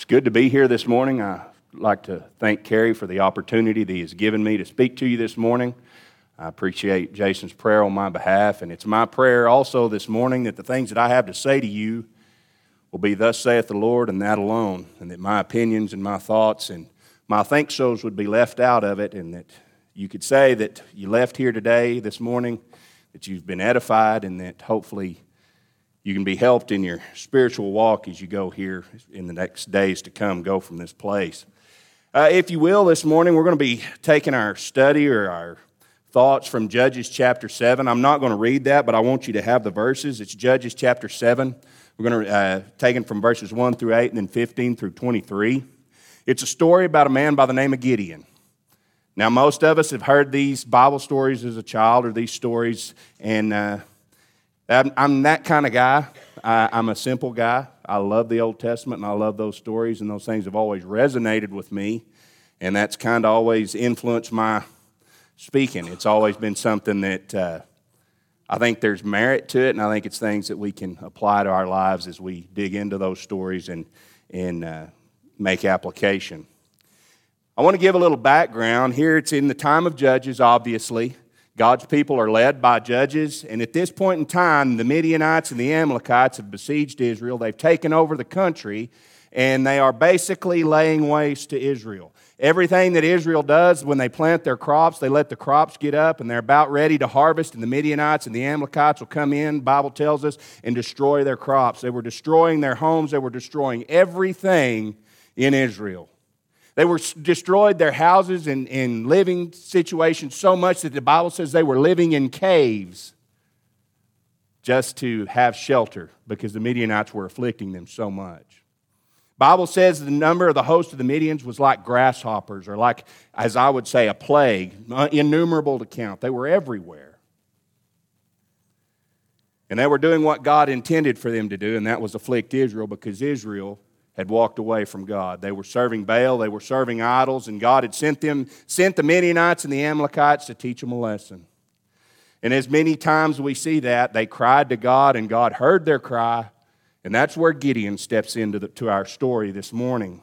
It's good to be here this morning. I'd like to thank Kerry for the opportunity that he has given me to speak to you this morning. I appreciate Jason's prayer on my behalf, and it's my prayer also this morning that the things that I have to say to you will be, Thus saith the Lord, and that alone, and that my opinions and my thoughts and my think so's would be left out of it, and that you could say that you left here today, this morning, that you've been edified, and that hopefully you can be helped in your spiritual walk as you go here in the next days to come, go from this place. Uh, if you will, this morning we're going to be taking our study or our thoughts from Judges chapter 7. I'm not going to read that, but I want you to have the verses. It's Judges chapter 7. We're going to uh, take it from verses 1 through 8 and then 15 through 23. It's a story about a man by the name of Gideon. Now, most of us have heard these Bible stories as a child or these stories, and uh, I'm, that kind of guy. I, I'm a simple guy. I love the Old Testament and I love those stories, and those things have always resonated with me. And that's kind of always influenced my speaking. It's always been something that uh, I think there's merit to it, and I think it's things that we can apply to our lives as we dig into those stories and, and uh, make application. I want to give a little background. Here it's in the time of Judges, obviously. God's people are led by judges, and at this point in time, the Midianites and the Amalekites have besieged Israel. They've taken over the country, and they are basically laying waste to Israel. Everything that Israel does when they plant their crops, they let the crops get up and they're about ready to harvest, and the Midianites and the Amalekites will come in, Bible tells us, and destroy their crops. They were destroying their homes, they were destroying everything in Israel. They were destroyed their houses and, and living situations so much that the Bible says they were living in caves just to have shelter because the Midianites were afflicting them so much. Bible says the number of the host of the Midians was like grasshoppers, or like, as I would say, a plague, uh, innumerable to count. They were everywhere. And they were doing what God intended for them to do, and that was afflict Israel because Israel had walked away from God. They were serving Baal, they were serving idols, and God had sent them, sent the Midianites and the Amalekites to teach them a lesson. And as many times we see that, they cried to God, and God heard their cry, and that's where Gideon steps into the, to our story this morning.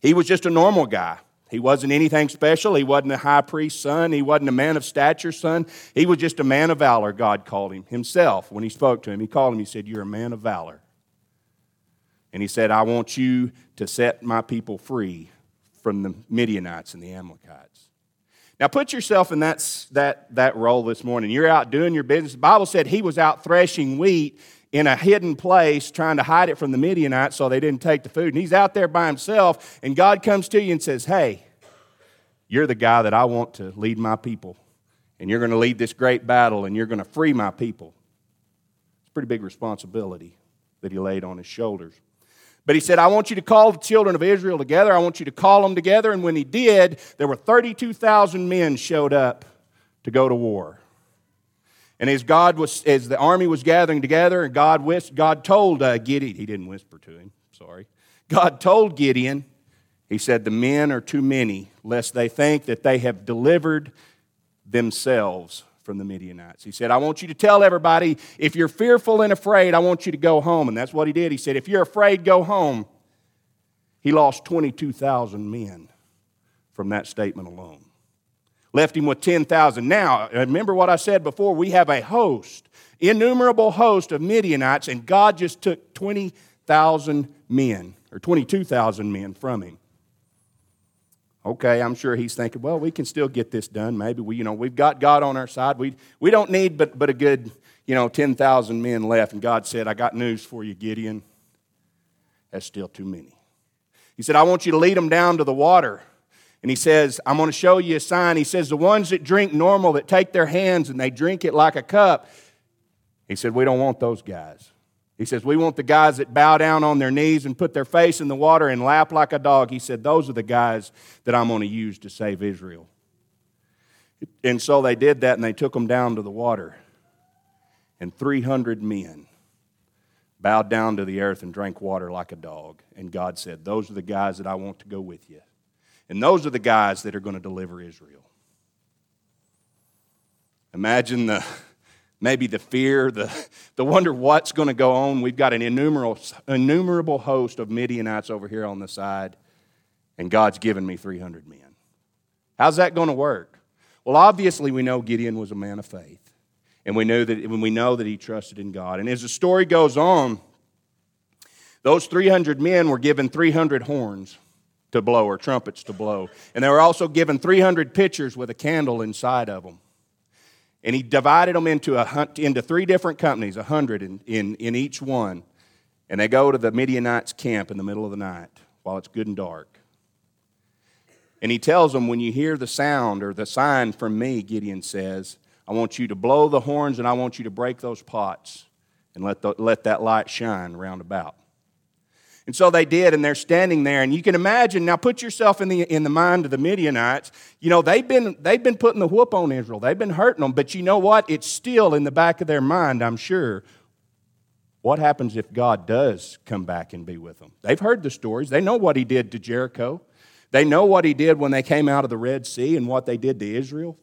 He was just a normal guy. He wasn't anything special. He wasn't a high priest's son. He wasn't a man of stature son. He was just a man of valor, God called him himself. When he spoke to him, he called him, he said, You're a man of valor. And he said, I want you to set my people free from the Midianites and the Amalekites. Now put yourself in that, that, that role this morning. You're out doing your business. The Bible said he was out threshing wheat in a hidden place trying to hide it from the Midianites so they didn't take the food. And he's out there by himself, and God comes to you and says, Hey, you're the guy that I want to lead my people. And you're going to lead this great battle, and you're going to free my people. It's a pretty big responsibility that he laid on his shoulders. But he said, I want you to call the children of Israel together. I want you to call them together. And when he did, there were 32,000 men showed up to go to war. And as God was, as the army was gathering together, and God, God told uh, Gideon, he didn't whisper to him, sorry. God told Gideon, he said, The men are too many, lest they think that they have delivered themselves from the Midianites. He said, I want you to tell everybody, if you're fearful and afraid, I want you to go home. And that's what he did. He said, If you're afraid, go home. He lost 22,000 men from that statement alone. Left him with 10,000. Now, remember what I said before? We have a host, innumerable host of Midianites, and God just took 20,000 men, or 22,000 men from him. Okay, I'm sure he's thinking, well, we can still get this done. Maybe we, you know, we've got God on our side. We, we don't need but, but a good, you know, 10,000 men left. And God said, I got news for you, Gideon. That's still too many. He said, I want you to lead them down to the water. And he says, I'm going to show you a sign. He says, the ones that drink normal, that take their hands and they drink it like a cup, he said, we don't want those guys. He says, We want the guys that bow down on their knees and put their face in the water and lap like a dog. He said, Those are the guys that I'm going to use to save Israel. And so they did that and they took them down to the water. And 300 men bowed down to the earth and drank water like a dog. And God said, Those are the guys that I want to go with you. And those are the guys that are going to deliver Israel. Imagine the maybe the fear, the, the wonder what's going to go on. We've got an innumerable, innumerable host of Midianites over here on the side, and God's given me 300 men. How's that going to work? Well, obviously, we know Gideon was a man of faith. And we know that we know that he trusted in God. And as the story goes on, those 300 men were given 300 horns to blow or trumpets to blow. And they were also given 300 pitchers with a candle inside of them. And he divided them into, a, into three different companies, a 100 in, in, in each one. And they go to the Midianites' camp in the middle of the night while it's good and dark. And he tells them, when you hear the sound or the sign from me, Gideon says, I want you to blow the horns and I want you to break those pots and let, the, let that light shine round about. And so they did, and they're standing there. And you can imagine, now put yourself in the, in the mind of the Midianites. You know, they've been, they've been putting the whoop on Israel, they've been hurting them. But you know what? It's still in the back of their mind, I'm sure. What happens if God does come back and be with them? They've heard the stories, they know what He did to Jericho, they know what He did when they came out of the Red Sea and what they did to Israel.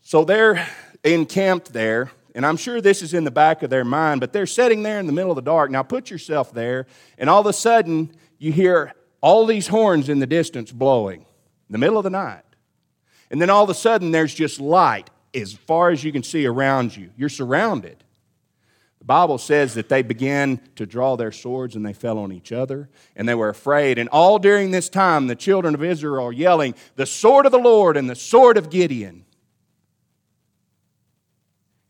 So they're encamped there, and I'm sure this is in the back of their mind, but they're sitting there in the middle of the dark. Now put yourself there, and all of a sudden you hear all these horns in the distance blowing in the middle of the night. And then all of a sudden there's just light as far as you can see around you. You're surrounded. The Bible says that they began to draw their swords and they fell on each other and they were afraid. And all during this time, the children of Israel are yelling, The sword of the Lord and the sword of Gideon.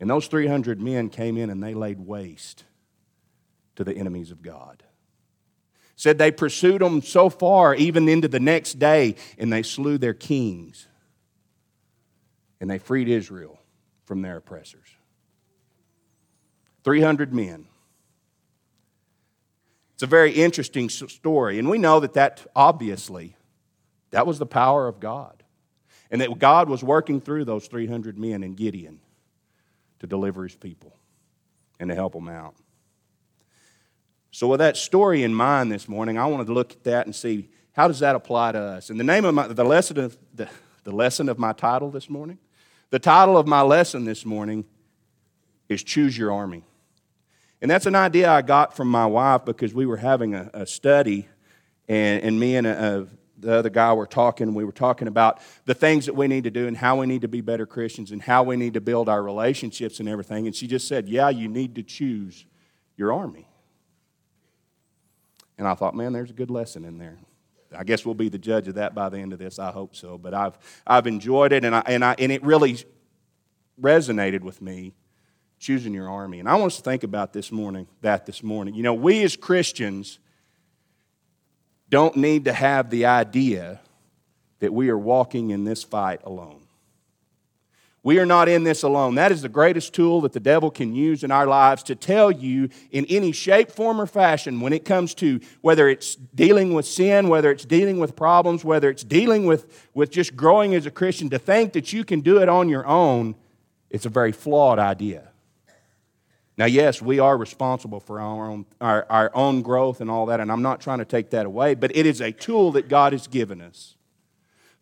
And those 300 men came in and they laid waste to the enemies of God. Said they pursued them so far, even into the next day, and they slew their kings. And they freed Israel from their oppressors. 300 men. It's a very interesting story, and we know that that obviously that was the power of God. And that God was working through those 300 men in Gideon to deliver his people and to help them out. So, with that story in mind this morning, I wanted to look at that and see how does that apply to us. And the name of my, the lesson of the, the lesson of my title this morning, the title of my lesson this morning is Choose Your Army. And that's an idea I got from my wife because we were having a, a study, and, and me and a, a the other guy were talking, we were talking about the things that we need to do and how we need to be better Christians and how we need to build our relationships and everything. And she just said, Yeah, you need to choose your army. And I thought, man, there's a good lesson in there. I guess we'll be the judge of that by the end of this. I hope so. But I've, I've enjoyed it, and, I, and, I, and it really resonated with me choosing your army. And I want us to think about this morning, that this morning. You know, we as Christians, don't need to have the idea that we are walking in this fight alone. We are not in this alone. That is the greatest tool that the devil can use in our lives to tell you in any shape, form, or fashion when it comes to whether it's dealing with sin, whether it's dealing with problems, whether it's dealing with, with just growing as a Christian, to think that you can do it on your own, it's a very flawed idea. Now, yes, we are responsible for our own, our, our own growth and all that, and I'm not trying to take that away, but it is a tool that God has given us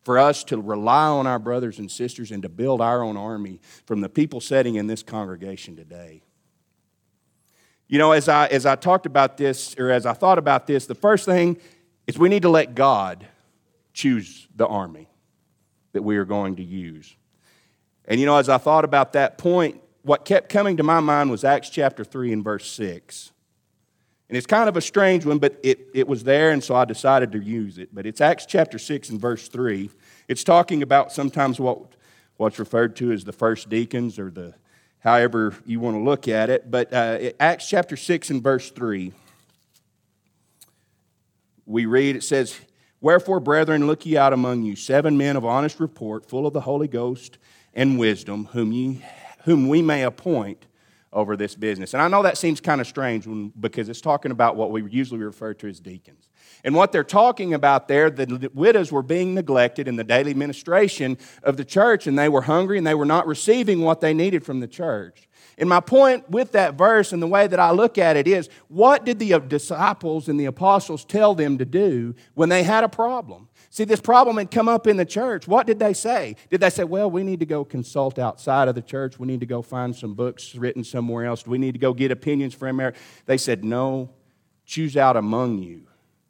for us to rely on our brothers and sisters and to build our own army from the people sitting in this congregation today. You know, as I, as I talked about this, or as I thought about this, the first thing is we need to let God choose the army that we are going to use. And you know, as I thought about that point, what kept coming to my mind was Acts chapter 3 and verse 6. And it's kind of a strange one, but it, it was there, and so I decided to use it. But it's Acts chapter 6 and verse 3. It's talking about sometimes what, what's referred to as the first deacons or the however you want to look at it. But uh, Acts chapter 6 and verse 3, we read, it says, Wherefore, brethren, look ye out among you seven men of honest report, full of the Holy Ghost and wisdom, whom ye whom we may appoint over this business. And I know that seems kind of strange when, because it's talking about what we usually refer to as deacons. And what they're talking about there, the widows were being neglected in the daily ministration of the church, and they were hungry and they were not receiving what they needed from the church. And my point with that verse and the way that I look at it is what did the uh, disciples and the apostles tell them to do when they had a problem? See, this problem had come up in the church. What did they say? Did they say, well, we need to go consult outside of the church? We need to go find some books written somewhere else? Do we need to go get opinions from America? They said, no, choose out among you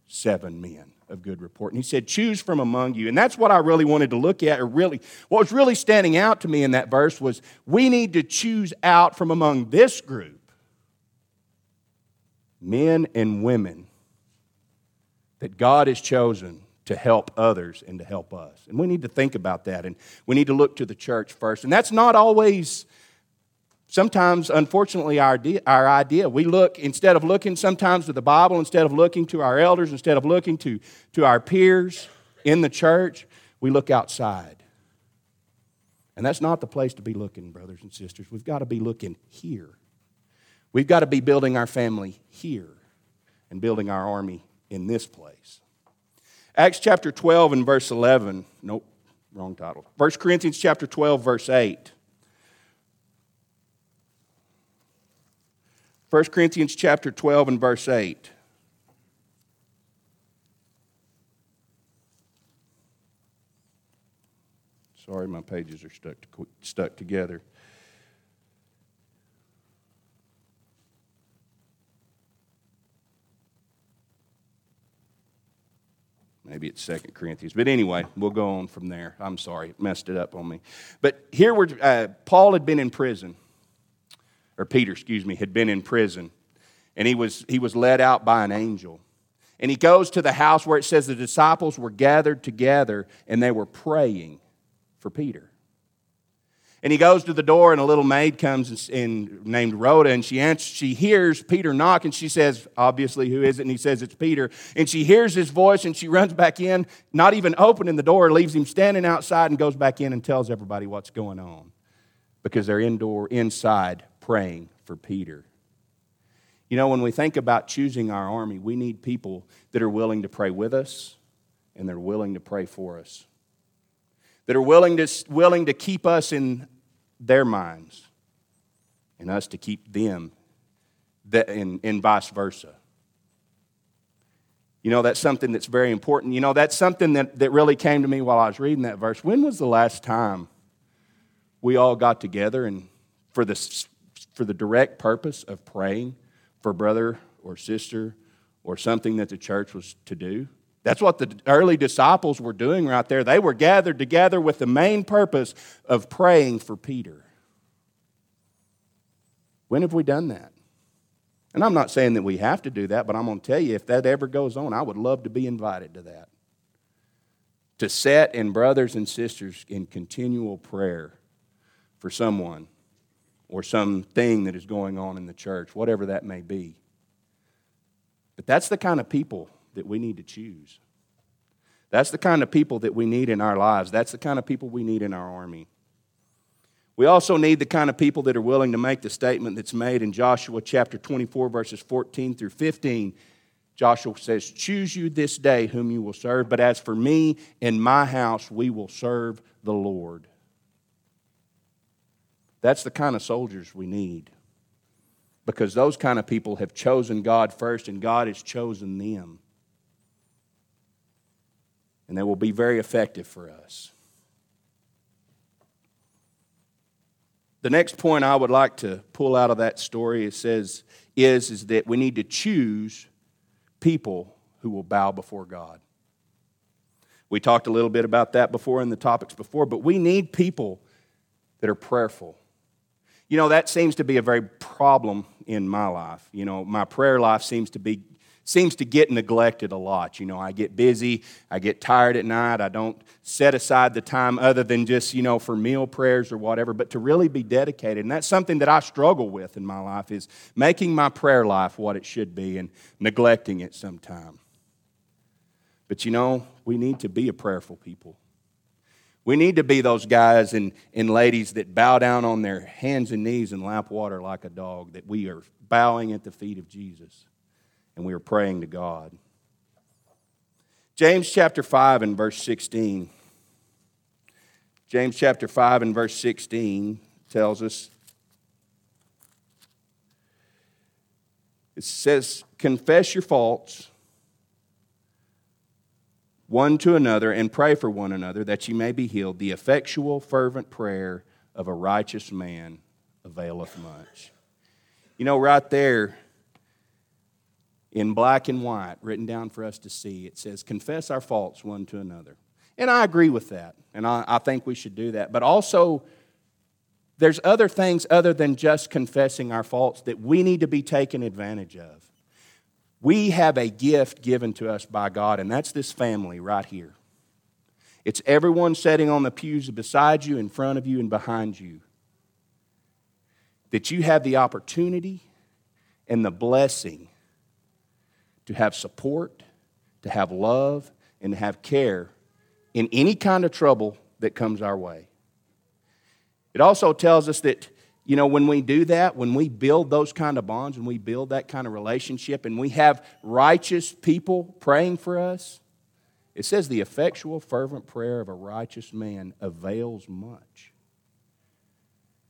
seven men of good report. And he said, choose from among you. And that's what I really wanted to look at, or really, what was really standing out to me in that verse was we need to choose out from among this group men and women that God has chosen to help others and to help us. And we need to think about that. And we need to look to the church first. And that's not always, sometimes, unfortunately, our idea. Our idea. We look, instead of looking sometimes to the Bible, instead of looking to our elders, instead of looking to, to our peers in the church, we look outside. And that's not the place to be looking, brothers and sisters. We've got to be looking here. We've got to be building our family here and building our army in this place. Acts chapter 12 and verse 11. Nope, wrong title. 1 Corinthians chapter 12, verse 8. 1 Corinthians chapter 12 and verse 8. Sorry, my pages are stuck, to, stuck together. Maybe it's Second Corinthians. But anyway, we'll go on from there. I'm sorry, it messed it up on me. But here, we're, uh, Paul had been in prison, or Peter, excuse me, had been in prison, and he was, he was led out by an angel. And he goes to the house where it says the disciples were gathered together and they were praying for Peter. And he goes to the door, and a little maid comes and, named Rhoda, and she answers, she hears Peter knock, and she says, "Obviously, who is it?" And he says, "It's Peter." And she hears his voice, and she runs back in, not even opening the door, leaves him standing outside, and goes back in and tells everybody what's going on, because they're indoor inside praying for Peter. You know, when we think about choosing our army, we need people that are willing to pray with us, and they're willing to pray for us that are willing to, willing to keep us in their minds and us to keep them and, and vice versa. You know, that's something that's very important. You know, that's something that, that really came to me while I was reading that verse. When was the last time we all got together and for the, for the direct purpose of praying for brother or sister or something that the church was to do? That's what the early disciples were doing right there. They were gathered together with the main purpose of praying for Peter. When have we done that? And I'm not saying that we have to do that, but I'm going to tell you if that ever goes on, I would love to be invited to that. To set in brothers and sisters in continual prayer for someone or something that is going on in the church, whatever that may be. But that's the kind of people that we need to choose. That's the kind of people that we need in our lives. That's the kind of people we need in our army. We also need the kind of people that are willing to make the statement that's made in Joshua chapter 24, verses 14 through 15. Joshua says, Choose you this day whom you will serve, but as for me and my house, we will serve the Lord. That's the kind of soldiers we need because those kind of people have chosen God first and God has chosen them and they will be very effective for us. The next point I would like to pull out of that story it says is, is that we need to choose people who will bow before God. We talked a little bit about that before in the topics before, but we need people that are prayerful. You know, that seems to be a very problem in my life. You know, my prayer life seems to be seems to get neglected a lot. You know, I get busy, I get tired at night, I don't set aside the time other than just, you know, for meal prayers or whatever, but to really be dedicated. And that's something that I struggle with in my life is making my prayer life what it should be and neglecting it sometime. But you know, we need to be a prayerful people. We need to be those guys and, and ladies that bow down on their hands and knees and lap water like a dog, that we are bowing at the feet of Jesus and we were praying to God. James chapter 5 and verse 16. James chapter 5 and verse 16 tells us it says, Confess your faults one to another and pray for one another that ye may be healed. The effectual, fervent prayer of a righteous man availeth much. You know, right there in black and white, written down for us to see, it says, Confess our faults one to another. And I agree with that, and I, I think we should do that. But also, there's other things other than just confessing our faults that we need to be taken advantage of. We have a gift given to us by God, and that's this family right here. It's everyone sitting on the pews beside you, in front of you, and behind you. That you have the opportunity and the blessing to have support, to have love, and to have care in any kind of trouble that comes our way. It also tells us that, you know, when we do that, when we build those kind of bonds and we build that kind of relationship and we have righteous people praying for us, it says the effectual, fervent prayer of a righteous man avails much.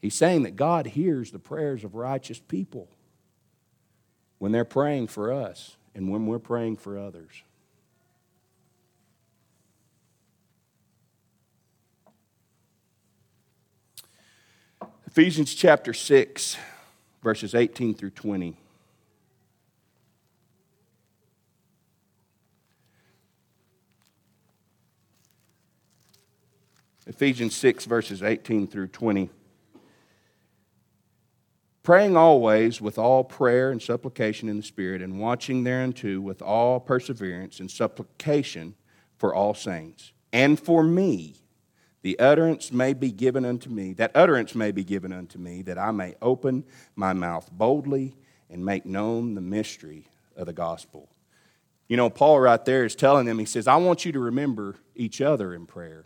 He's saying that God hears the prayers of righteous people when they're praying for us and when we're praying for others. Ephesians chapter 6, verses 18 through 20. Ephesians 6, verses 18 through 20. Praying always with all prayer and supplication in the Spirit, and watching thereunto with all perseverance and supplication for all saints, and for me the utterance may be given unto me, that utterance may be given unto me, that I may open my mouth boldly and make known the mystery of the gospel. You know, Paul right there is telling them, he says, I want you to remember each other in prayer.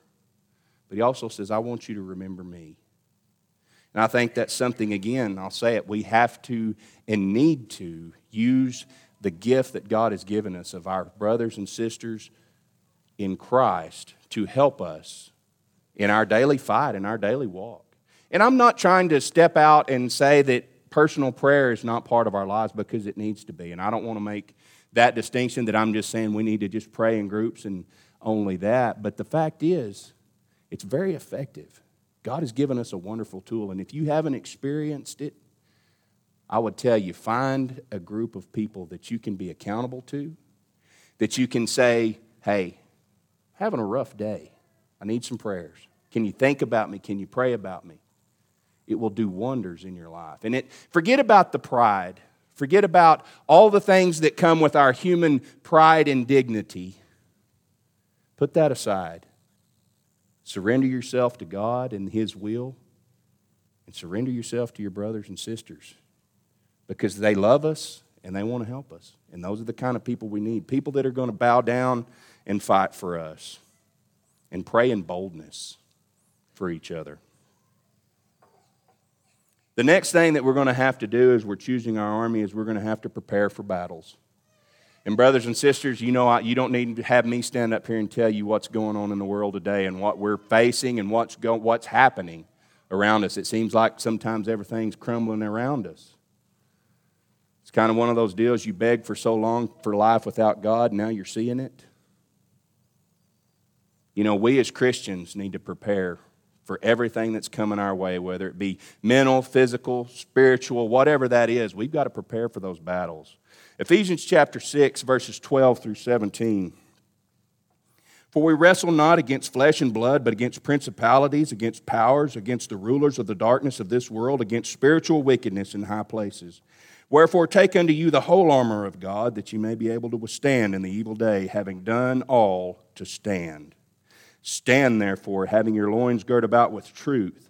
But he also says, I want you to remember me. And I think that's something, again, I'll say it, we have to and need to use the gift that God has given us of our brothers and sisters in Christ to help us in our daily fight, in our daily walk. And I'm not trying to step out and say that personal prayer is not part of our lives because it needs to be. And I don't want to make that distinction that I'm just saying we need to just pray in groups and only that. But the fact is, it's very effective. God has given us a wonderful tool. And if you haven't experienced it, I would tell you find a group of people that you can be accountable to, that you can say, hey, having a rough day. I need some prayers. Can you think about me? Can you pray about me? It will do wonders in your life. And it forget about the pride. Forget about all the things that come with our human pride and dignity. Put that aside. Surrender yourself to God and His will, and surrender yourself to your brothers and sisters because they love us and they want to help us. And those are the kind of people we need people that are going to bow down and fight for us and pray in boldness for each other. The next thing that we're going to have to do as we're choosing our army is we're going to have to prepare for battles. And, brothers and sisters, you know, you don't need to have me stand up here and tell you what's going on in the world today and what we're facing and what's, go, what's happening around us. It seems like sometimes everything's crumbling around us. It's kind of one of those deals you beg for so long for life without God, now you're seeing it. You know, we as Christians need to prepare for everything that's coming our way, whether it be mental, physical, spiritual, whatever that is. We've got to prepare for those battles. Ephesians chapter 6, verses 12 through 17. For we wrestle not against flesh and blood, but against principalities, against powers, against the rulers of the darkness of this world, against spiritual wickedness in high places. Wherefore, take unto you the whole armor of God, that you may be able to withstand in the evil day, having done all to stand. Stand therefore, having your loins girt about with truth,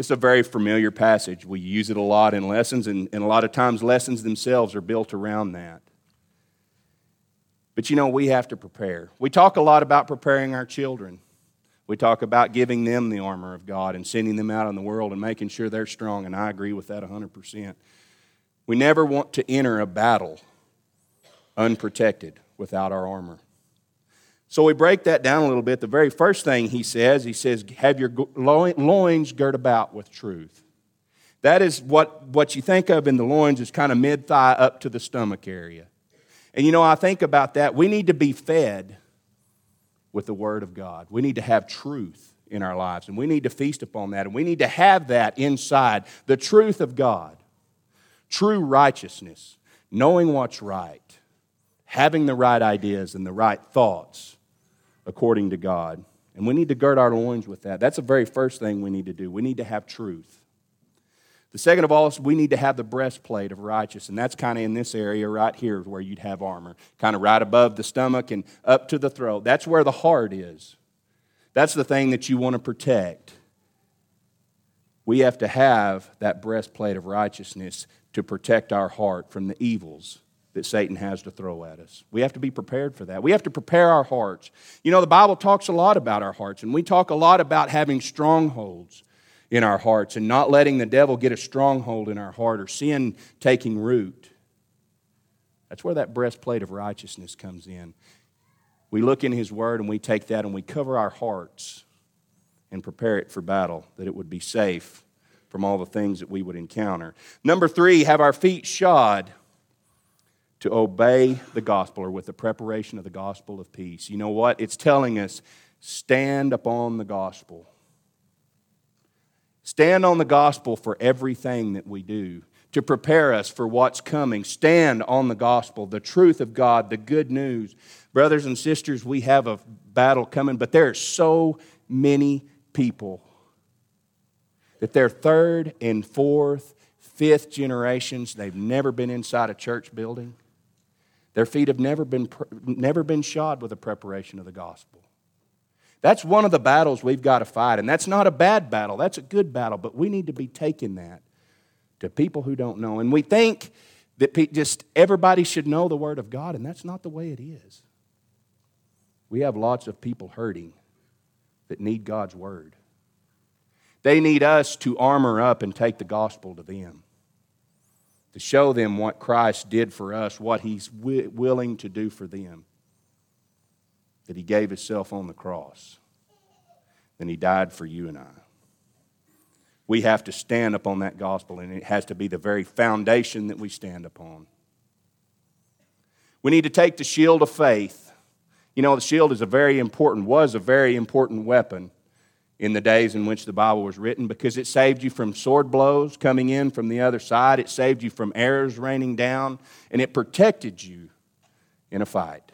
This is a very familiar passage. We use it a lot in lessons, and, and a lot of times lessons themselves are built around that. But you know, we have to prepare. We talk a lot about preparing our children. We talk about giving them the armor of God and sending them out in the world and making sure they're strong, and I agree with that 100%. We never want to enter a battle unprotected without our armor. So we break that down a little bit. The very first thing he says, he says, have your loins girt about with truth. That is what, what you think of in the loins is kind of mid thigh up to the stomach area. And you know, I think about that. We need to be fed with the Word of God. We need to have truth in our lives, and we need to feast upon that, and we need to have that inside the truth of God, true righteousness, knowing what's right, having the right ideas and the right thoughts according to God. And we need to gird our loins with that. That's the very first thing we need to do. We need to have truth. The second of all is we need to have the breastplate of righteousness, and that's kind of in this area right here where you'd have armor, kind of right above the stomach and up to the throat. That's where the heart is. That's the thing that you want to protect. We have to have that breastplate of righteousness to protect our heart from the evils that Satan has to throw at us. We have to be prepared for that. We have to prepare our hearts. You know, the Bible talks a lot about our hearts, and we talk a lot about having strongholds in our hearts and not letting the devil get a stronghold in our heart or sin taking root. That's where that breastplate of righteousness comes in. We look in His Word and we take that and we cover our hearts and prepare it for battle, that it would be safe from all the things that we would encounter. Number three, have our feet shod to obey the gospel or with the preparation of the gospel of peace. You know what? It's telling us stand upon the gospel. Stand on the gospel for everything that we do to prepare us for what's coming. Stand on the gospel, the truth of God, the good news. Brothers and sisters, we have a battle coming, but there are so many people that they're third and fourth, fifth generations. They've never been inside a church building. Their feet have never been, never been shod with the preparation of the gospel. That's one of the battles we've got to fight. And that's not a bad battle, that's a good battle, but we need to be taking that to people who don't know. And we think that just everybody should know the Word of God, and that's not the way it is. We have lots of people hurting that need God's Word. They need us to armor up and take the gospel to them, to show them what Christ did for us, what He's wi- willing to do for them that he gave himself on the cross. Then he died for you and I. We have to stand upon that gospel, and it has to be the very foundation that we stand upon. We need to take the shield of faith. You know, the shield is a very important, was a very important weapon in the days in which the Bible was written because it saved you from sword blows coming in from the other side. It saved you from arrows raining down, and it protected you in a fight.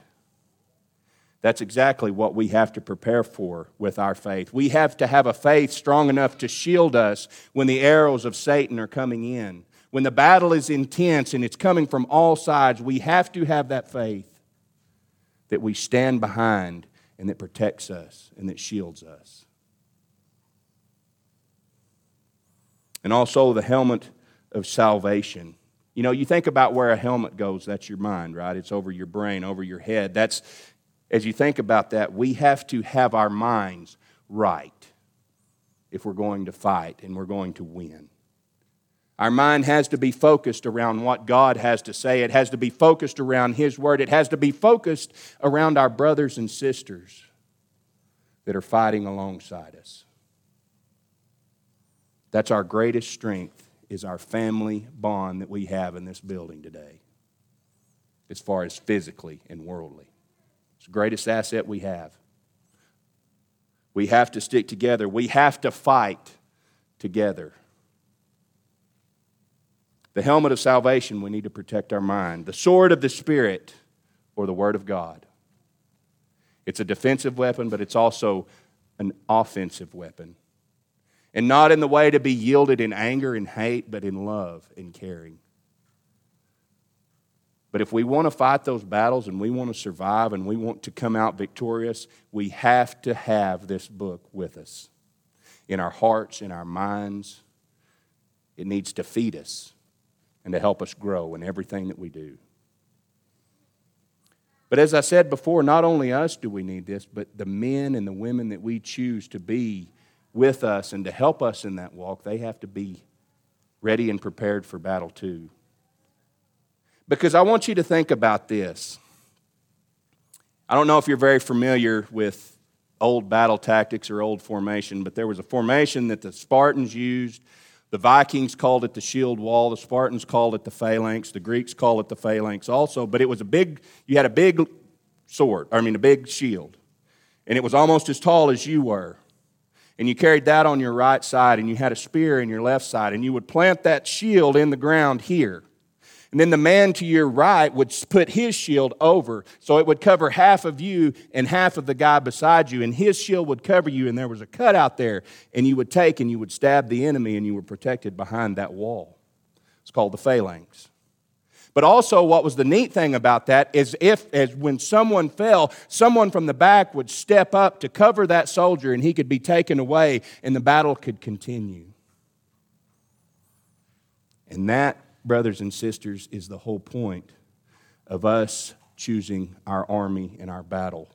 That's exactly what we have to prepare for with our faith. We have to have a faith strong enough to shield us when the arrows of Satan are coming in. When the battle is intense and it's coming from all sides, we have to have that faith that we stand behind and that protects us and that shields us. And also the helmet of salvation. You know, you think about where a helmet goes, that's your mind, right? It's over your brain, over your head. That's as you think about that, we have to have our minds right if we're going to fight and we're going to win. Our mind has to be focused around what God has to say. It has to be focused around His Word. It has to be focused around our brothers and sisters that are fighting alongside us. That's our greatest strength is our family bond that we have in this building today as far as physically and worldly. It's the greatest asset we have. We have to stick together. We have to fight together. The helmet of salvation, we need to protect our mind. The sword of the Spirit, or the Word of God. It's a defensive weapon, but it's also an offensive weapon. And not in the way to be yielded in anger and hate, but in love and caring. But if we want to fight those battles and we want to survive and we want to come out victorious, we have to have this book with us in our hearts, in our minds. It needs to feed us and to help us grow in everything that we do. But as I said before, not only us do we need this, but the men and the women that we choose to be with us and to help us in that walk, they have to be ready and prepared for battle too. Because I want you to think about this. I don't know if you're very familiar with old battle tactics or old formation, but there was a formation that the Spartans used. The Vikings called it the shield wall. The Spartans called it the phalanx. The Greeks call it the phalanx also. But it was a big, you had a big sword, I mean, a big shield. And it was almost as tall as you were. And you carried that on your right side, and you had a spear in your left side. And you would plant that shield in the ground here. And then the man to your right would put his shield over. So it would cover half of you and half of the guy beside you. And his shield would cover you, and there was a cut out there. And you would take and you would stab the enemy, and you were protected behind that wall. It's called the phalanx. But also, what was the neat thing about that is if, as when someone fell, someone from the back would step up to cover that soldier and he could be taken away and the battle could continue. And that brothers and sisters, is the whole point of us choosing our army and our battle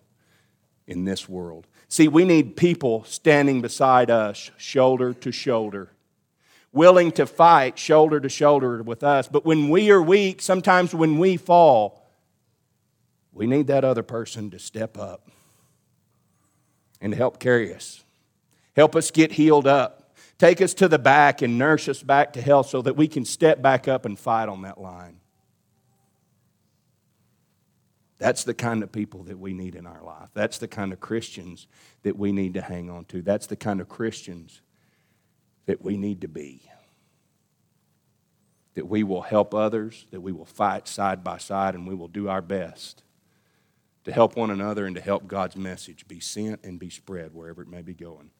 in this world. See, we need people standing beside us, shoulder to shoulder, willing to fight shoulder to shoulder with us. But when we are weak, sometimes when we fall, we need that other person to step up and help carry us, help us get healed up Take us to the back and nurse us back to health so that we can step back up and fight on that line. That's the kind of people that we need in our life. That's the kind of Christians that we need to hang on to. That's the kind of Christians that we need to be. That we will help others, that we will fight side by side, and we will do our best to help one another and to help God's message be sent and be spread wherever it may be going.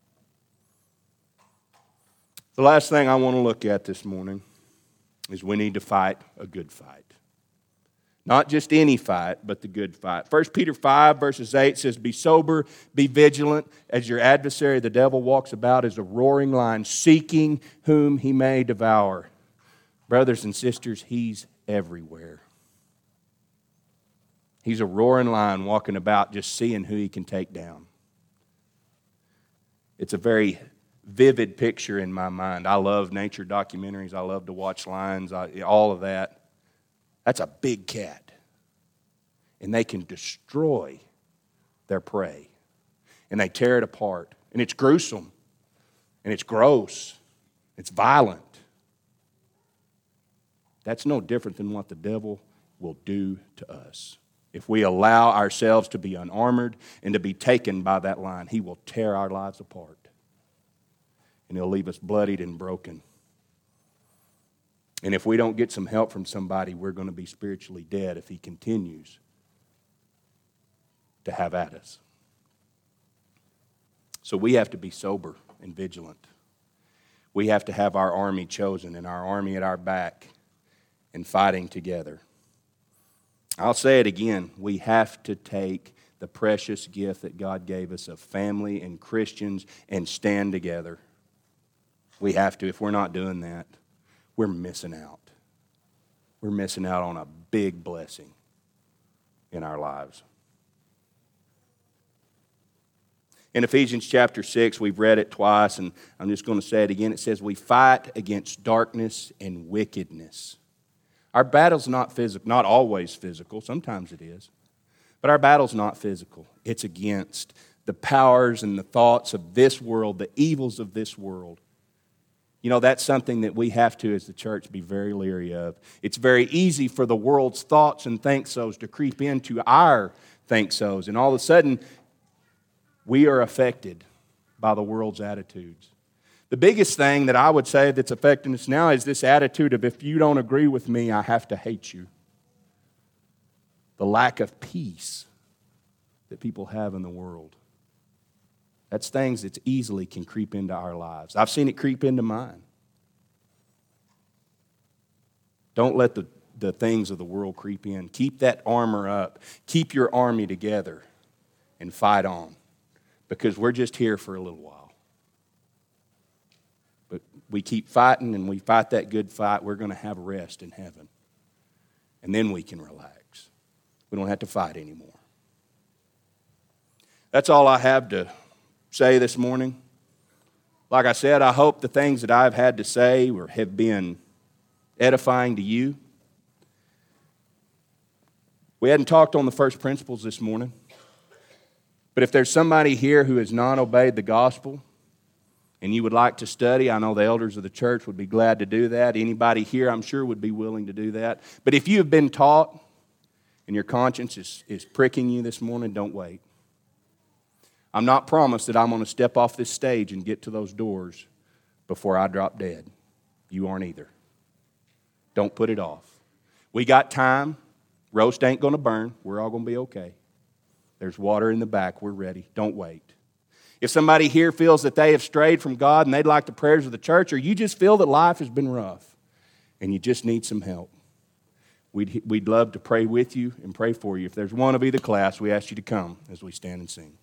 The last thing I want to look at this morning is we need to fight a good fight. Not just any fight, but the good fight. 1 Peter 5, verses 8 says, Be sober, be vigilant, as your adversary, the devil, walks about as a roaring lion, seeking whom he may devour. Brothers and sisters, he's everywhere. He's a roaring lion walking about just seeing who he can take down. It's a very vivid picture in my mind. I love nature documentaries. I love to watch lions, I, all of that. That's a big cat. And they can destroy their prey. And they tear it apart. And it's gruesome. And it's gross. It's violent. That's no different than what the devil will do to us. If we allow ourselves to be unarmored and to be taken by that line, he will tear our lives apart and he'll leave us bloodied and broken. And if we don't get some help from somebody, we're going to be spiritually dead if he continues to have at us. So we have to be sober and vigilant. We have to have our army chosen and our army at our back and fighting together. I'll say it again. We have to take the precious gift that God gave us of family and Christians and stand together. We have to. If we're not doing that, we're missing out. We're missing out on a big blessing in our lives. In Ephesians chapter 6, we've read it twice, and I'm just going to say it again. It says, We fight against darkness and wickedness. Our battle's not physical, not always physical, sometimes it is. But our battle's not physical, it's against the powers and the thoughts of this world, the evils of this world. You know, that's something that we have to, as the church, be very leery of. It's very easy for the world's thoughts and think so's to creep into our think so's. And all of a sudden, we are affected by the world's attitudes. The biggest thing that I would say that's affecting us now is this attitude of if you don't agree with me, I have to hate you. The lack of peace that people have in the world. That's things that easily can creep into our lives. I've seen it creep into mine. Don't let the, the things of the world creep in. Keep that armor up. Keep your army together and fight on because we're just here for a little while. But we keep fighting and we fight that good fight, we're going to have rest in heaven. And then we can relax. We don't have to fight anymore. That's all I have to say this morning. Like I said, I hope the things that I've had to say or have been edifying to you. We hadn't talked on the first principles this morning. But if there's somebody here who has not obeyed the gospel and you would like to study, I know the elders of the church would be glad to do that. Anybody here, I'm sure, would be willing to do that. But if you have been taught and your conscience is, is pricking you this morning, don't wait. I'm not promised that I'm going to step off this stage and get to those doors before I drop dead. You aren't either. Don't put it off. We got time. Roast ain't going to burn. We're all going to be okay. There's water in the back. We're ready. Don't wait. If somebody here feels that they have strayed from God and they'd like the prayers of the church, or you just feel that life has been rough and you just need some help, we'd, we'd love to pray with you and pray for you. If there's one of either class, we ask you to come as we stand and sing.